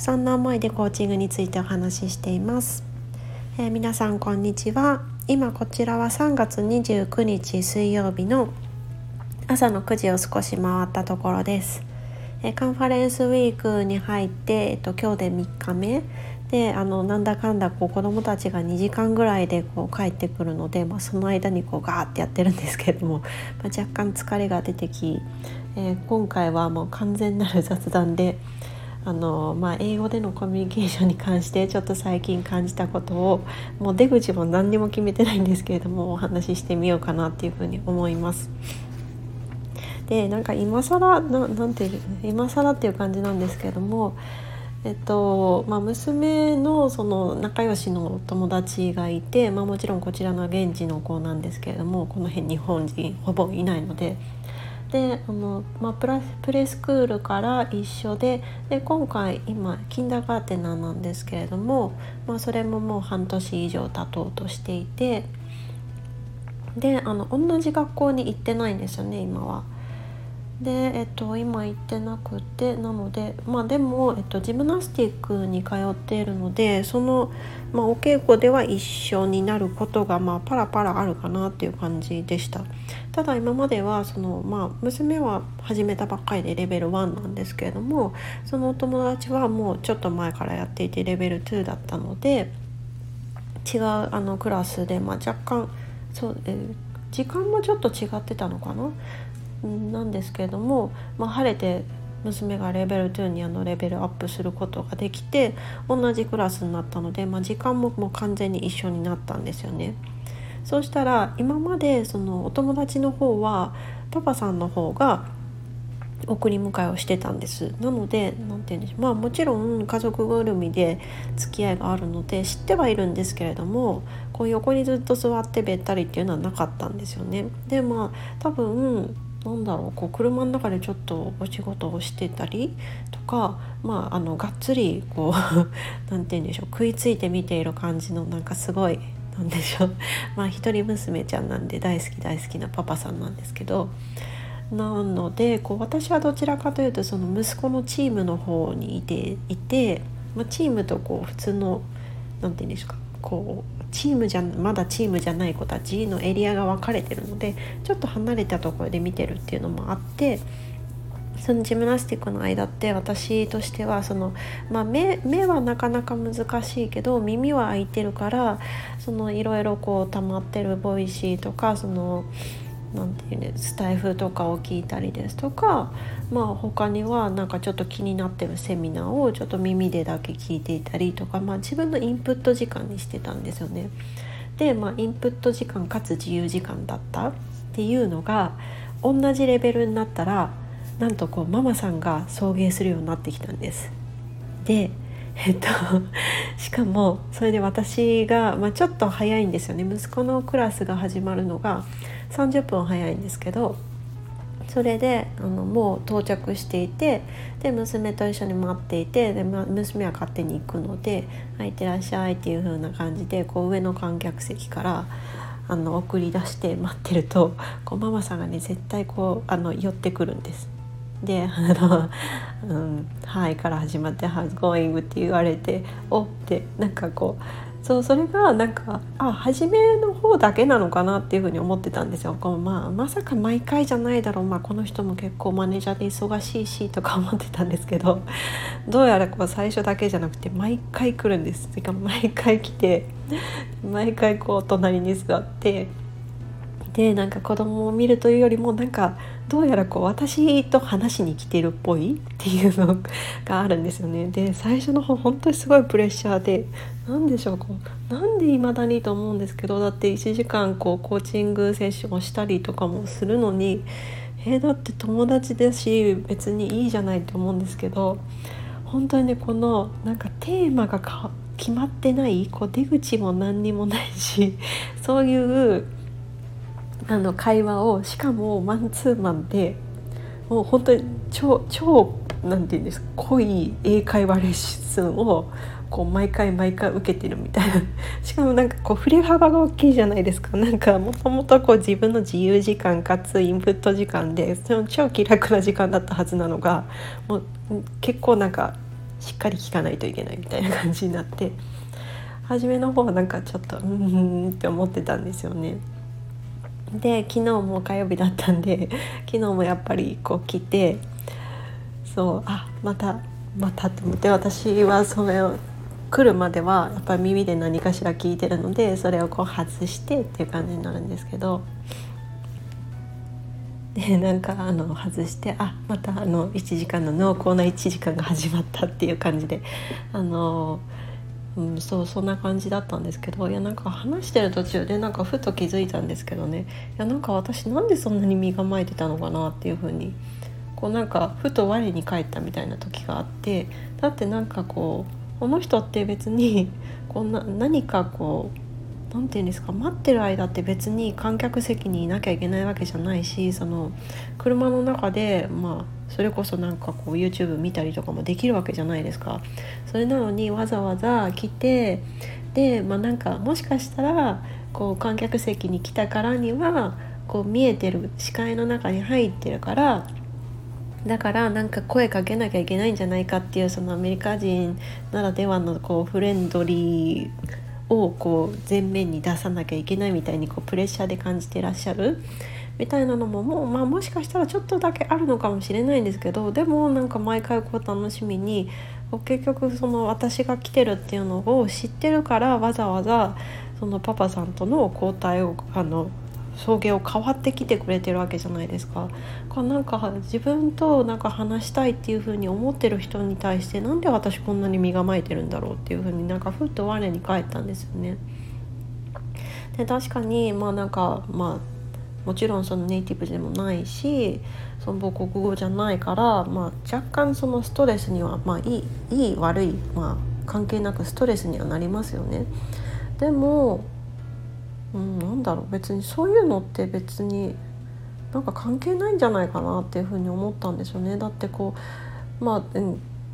そんな思いでコーチングについてお話ししています、えー、皆さんこんにちは。今こちらは3月29日水曜日の朝の9時を少し回ったところです、えー、カンファレンスウィークに入って、えっと、今日で3日目。であのなんだかんだこう子どもたちが2時間ぐらいでこう帰ってくるので、まあ、その間にこうガーってやってるんですけれども、まあ、若干疲れが出てき、えー、今回はもう完全なる雑談であの、まあ、英語でのコミュニケーションに関してちょっと最近感じたことをもう出口も何にも決めてないんですけれどもお話ししてみようかなっていうふうに思います。でなんか今更ななんていう今更っていう感じなんですけれどもえっとまあ、娘のその仲良しの友達がいて、まあ、もちろんこちらの現地の子なんですけれどもこの辺日本人ほぼいないのでであの、まあ、プラプレスクールから一緒でで今回今キンダーガーテナーなんですけれども、まあ、それももう半年以上経とうとしていてであの同じ学校に行ってないんですよね今は。で、えっと、今行ってなくてなのでまあでも、えっと、ジムナスティックに通っているのでその、まあ、お稽古では一緒になることが、まあ、パラパラあるかなっていう感じでした。ただ今まではその、まあ、娘は始めたばっかりでレベル1なんですけれどもそのお友達はもうちょっと前からやっていてレベル2だったので違うあのクラスで、まあ、若干そう、えー時間もちょっと違ってたのかな？なんですけれども、まあ、晴れて娘がレベル2にあのレベルアップすることができて同じクラスになったので、まあ、時間ももう完全に一緒になったんですよね。そうしたら今までそのお友達の方はパパさんの方が送り迎えをしてたんですなので何て言うんでしょうまあもちろん家族ぐるみで付き合いがあるので知ってはいるんですけれどもこう横にずっと座ってべったりっていうのはなかったんですよね。でまあ多分なんだろうこう車の中でちょっとお仕事をしてたりとかまああのがっつりこう 何て言うんでしょう食いついて見ている感じのなんかすごいなんでしょう まあ一人娘ちゃんなんで大好き大好きなパパさんなんですけどなのでこう私はどちらかというとその息子のチームの方にいていて、まあ、チームとこう普通の何て言うんですかこうチームじゃまだチームじゃない子たちのエリアが分かれてるのでちょっと離れたところで見てるっていうのもあってそのジムナスティックの間って私としてはその、まあ目、目はなかなか難しいけど耳は開いてるからいろいろこう溜まってる Voicy とかそのなんていうねスタエフとかを聞いたりですとかまあ他にはなんかちょっと気になってるセミナーをちょっと耳でだけ聞いていたりとか、まあ、自分のインプット時間にしてたんですよね。で、まあ、インプット時間かつ自由時間だったっていうのが同じレベルになったらなんとこうママさんが送迎するようになってきたんです。でえっと、しかもそれで私が、まあ、ちょっと早いんですよね息子のクラスが始まるのが30分早いんですけどそれであのもう到着していてで娘と一緒に待っていてで、ま、娘は勝手に行くので「はいってらっしゃい」っていう風な感じでこう上の観客席からあの送り出して待ってると こうママさんがね絶対こうあの寄ってくるんです。で「あの うんはい」から始まって「How's going?」って言われて「おっ」てなんかこうそうそれがなんかあ初めの方だけなのかなっていうふうに思ってたんですよ。こうまあ、まさか毎回じゃないだろう、まあ、この人も結構マネージャーで忙しいしとか思ってたんですけど どうやらこう最初だけじゃなくて毎回来るんです。てか毎回来て毎回こう隣に座ってでなんか子供を見るというよりもなんかどうやらこう私と話しに来てるっぽいっていうのがあるんですよね。で最初の方本当にすごいプレッシャーで何でしょうこうなんで未だにと思うんですけどだって1時間こうコーチングセッションをしたりとかもするのにえー、だって友達だし別にいいじゃないって思うんですけど本当にねこのなんかテーマが決まってないこう出口も何にもないしそういうあの会話をしかもマンツーマンでもう本当に超超なんて言うんですか濃い英会話レッスンをこう毎回毎回受けてるみたいな。しかもなんかこう振れ 幅が大きいじゃないですか。なんかもともと自分の自由時間かつインプット時間でその超気楽な時間だったはずなのがもう結構なんかしっかり聞かないといけないみたいな感じになって初めの方はなんかちょっとうんって思ってたんですよね。で昨日も火曜日だったんで 昨日もやっぱりこう来てそうあまたまたと思って私はそれを来るまではやっぱり耳で何かしら聞いてるのでそれをこう外してっていう感じになるんですけどでなんかあの外してあまたあの1時間の濃厚な1時間が始まったっていう感じであの、うん、そうそんな感じだったんですけどいやなんか話してる途中でなんかふと気づいたんですけどね。いやなんか私なんでそんなに身構えてたのかなっていうふうにこうなんかふと我に返ったみたいな時があってだってなんかこうこの人って別にこんな何かこう何て言うんですか待ってる間って別に観客席にいなきゃいけないわけじゃないしその車の中でまあそれこそなんかこう YouTube 見たりとかもできるわけじゃないですか。それなのにわざわざ来てでまあなんかもしかしたらこう観客席に来たからにはこう見えてる視界の中に入ってるからだからなんか声かけなきゃいけないんじゃないかっていうそのアメリカ人ならではのこうフレンドリーをこう前面に出さなきゃいけないみたいにこうプレッシャーで感じてらっしゃるみたいなのももう、まあ、もしかしたらちょっとだけあるのかもしれないんですけどでもなんか毎回こう楽しみに結局その私が来てるっていうのを知ってるからわざわざそのパパさんとの交代をあの送迎を変わってきてくれてるわけじゃないですか。かなんか自分となんか話したいっていう風に思ってる人に対してなんで私こんなに身構えてるんだろうっていう風になんかふっと我に返ったんですよね。で確かにまあなんかまあもちろんそのネイティブでもないしその母国語じゃないから、まあ、若干そのストレスには、まあ、いいいい悪い、まあ、関係なくストレスにはなりますよね。でもうん、なんだろう別にそういうのって別になんか関係ないんじゃないかなっていうふうに思ったんですよね。だってこうまあ、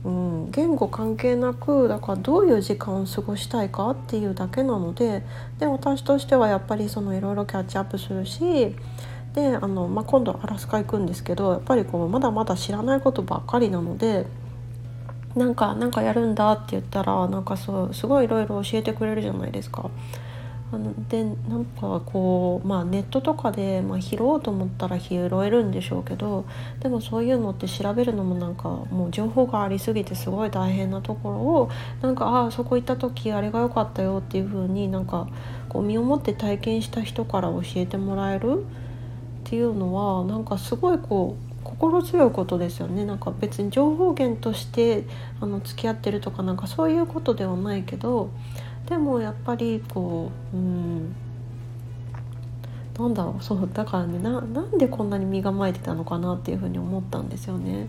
うん、言語関係なくだからどういう時間を過ごしたいかっていうだけなのでで私としてはやっぱりそのいろいろキャッチアップするしであの、まあ、今度アラスカ行くんですけどやっぱりこうまだまだ知らないことばっかりなので。なんかなんかやるんだって言ったらなんかそうすごいいろいろ教えてくれるじゃないですか。あのでなんかこう、まあ、ネットとかで、まあ、拾おうと思ったら拾えるんでしょうけどでもそういうのって調べるのもなんかもう情報がありすぎてすごい大変なところをなんかああそこ行った時あれが良かったよっていう風になんかこう身をもって体験した人から教えてもらえるっていうのはなんかすごいこう心強いことですよね。なんか別に情報源としてあの付き合ってるとかなんかそういうことではないけどでもやっぱりこううんなんだろうそうだからねななんでこんなに身構えてたのかなっていうふうに思ったんですよね。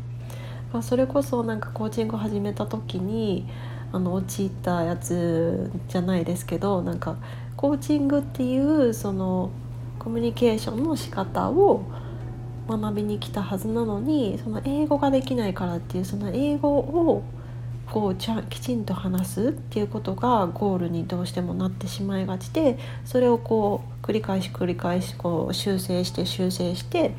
それこそなんかコーチング始めた時にあの陥ったやつじゃないですけどなんかコーチングっていうそのコミュニケーションの仕方を学びに来たはずなのにその英語ができないからっていうその英語をこうちゃきちんと話すっていうことがゴールにどうしてもなってしまいがちでそれをこう繰り返し繰り返しこう修正して修正して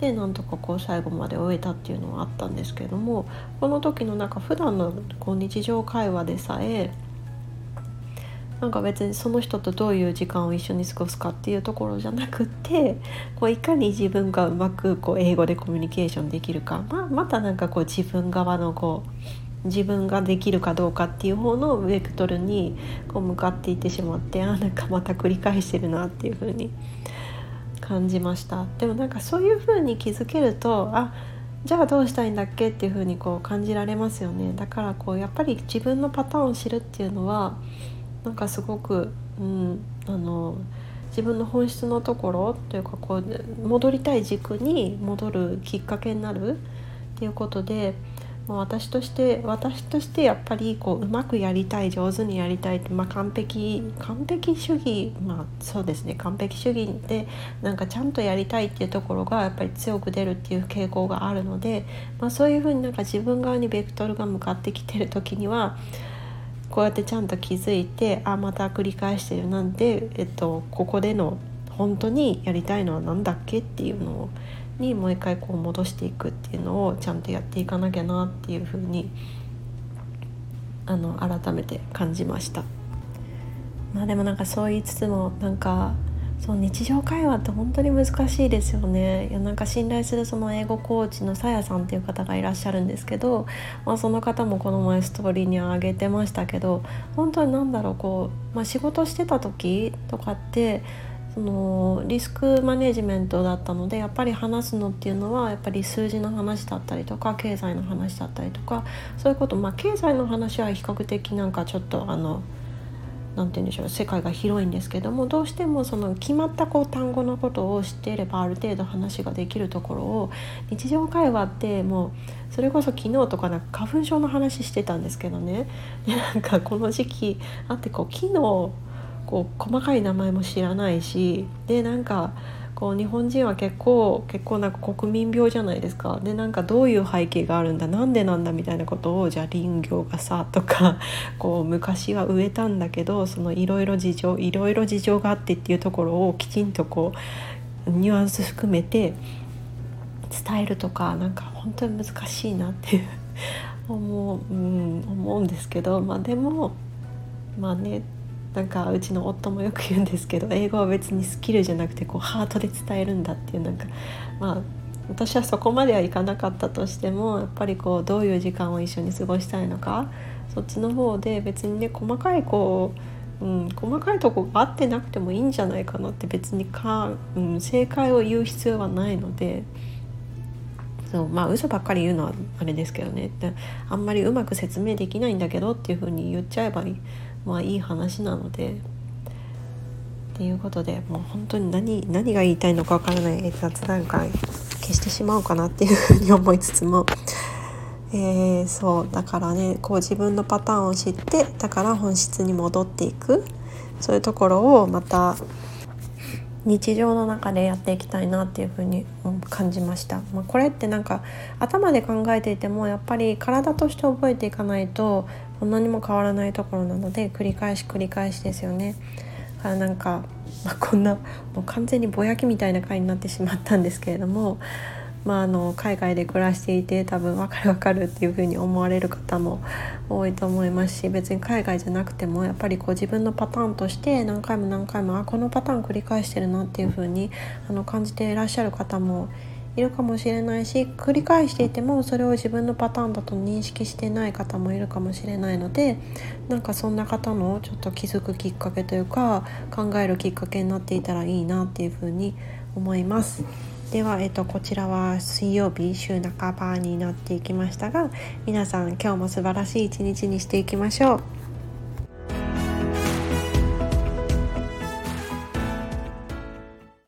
でなんとかこう最後まで終えたっていうのはあったんですけどもこの時のなんか普段のこう日常会話でさえなんか別にその人とどういう時間を一緒に過ごすかっていうところじゃなくってこういかに自分がうまくこう英語でコミュニケーションできるか、まあ、またなんかこう自分側のこう自分ができるかどうかっていう方のベクトルにこう向かっていってしまってあなんかまた繰り返してるなっていう風に感じました。でもなんかそういう風に気づけるとあじゃあどうしたいんだっけっていう風にこう感じられますよね。だからこうやっぱり自分のパターンを知るっていうのはなんかすごく、うん、あの自分の本質のところというかこう戻りたい軸に戻るきっかけになるっていうことでもう私として私としてやっぱりこううまくやりたい上手にやりたいって、まあ、完璧完璧主義まあそうですね完璧主義でなんかちゃんとやりたいっていうところがやっぱり強く出るっていう傾向があるので、まあ、そういうふうになんか自分側にベクトルが向かってきてる時にはこうやってちゃんと気づいてあまた繰り返してるなんで、えっと、ここでの本当にやりたいのは何だっけっていうのをにもう一回こう戻していくっていうのをちゃんとやっていかなきゃなっていうふうにあの改めて感じました。まあでもなんかそう言いつつもなんかそう日常会話って本当に難しいですよねいやなんか信頼するその英語コーチのさやさんっていう方がいらっしゃるんですけど、まあ、その方もこの前ストーリーに上げてましたけど本当に何だろうこう、まあ、仕事してた時とかってそのリスクマネジメントだったのでやっぱり話すのっていうのはやっぱり数字の話だったりとか経済の話だったりとかそういうことまあ経済の話は比較的なんかちょっとあの何て言うんでしょう世界が広いんですけどもどうしてもその決まったこう単語のことを知っていればある程度話ができるところを日常会話ってもうそれこそ昨日とかなんか花粉症の話してたんですけどね。なんかこの時期あってこう昨日こう細かい名前も知らないしでなんかこう日本人は結構結構なんか国民病じゃないですか。でなんかどういう背景があるんだなんでなんだみたいなことをじゃあ林業がさとか こう昔は植えたんだけどそのいろいろ事情いろいろ事情があってっていうところをきちんとこうニュアンス含めて伝えるとかなんか本当に難しいなっていう 思う,、うん、思うんですけどまあでもまあねなんかうちの夫もよく言うんですけど英語は別にスキルじゃなくてこうハートで伝えるんだっていうなんかまあ私はそこまではいかなかったとしてもやっぱりこうどういう時間を一緒に過ごしたいのかそっちの方で別にね細かいこう、うん、細かいとこが合ってなくてもいいんじゃないかなって別にか、うん、正解を言う必要はないので。そうまあ嘘ばっかり言うのはあれですけどねあんまりうまく説明できないんだけどっていうふうに言っちゃえばいいまあいい話なので。っていうことでもう本当に何何が言いたいのかわからない雑談会消してしまおうかなっていうふうに思いつつも、えー、そうだからねこう自分のパターンを知ってだから本質に戻っていく。そういうところをまた日常の中でやっていきたいなっていうふうに感じました、まあ、これってなんか頭で考えていてもやっぱり体として覚えていかないと何も変わらないところなので繰り返し繰り返しですよね。だからなんか、まあ、こんなもう完全にぼやきみたいな回になってしまったんですけれども、まあ、あの海外で暮らしていて多分分かる分かるっていうふうに思われる方も多いと思いますし別に海外じゃなくてもやっぱりこう自分のパターンとして何回も何回もあこのパターン繰り返してるなっていうふうにあの感じていらっしゃる方もいるかもしれないし繰り返していてもそれを自分のパターンだと認識してない方もいるかもしれないのでなんかそんな方のちょっと気づくきっかけというか考えるきっかけになっていたらいいなっていうふうに思います。では、えっと、こちらは水曜日週半ばになっていきましたが皆さん今日も素晴らしい一日にしていきましょう。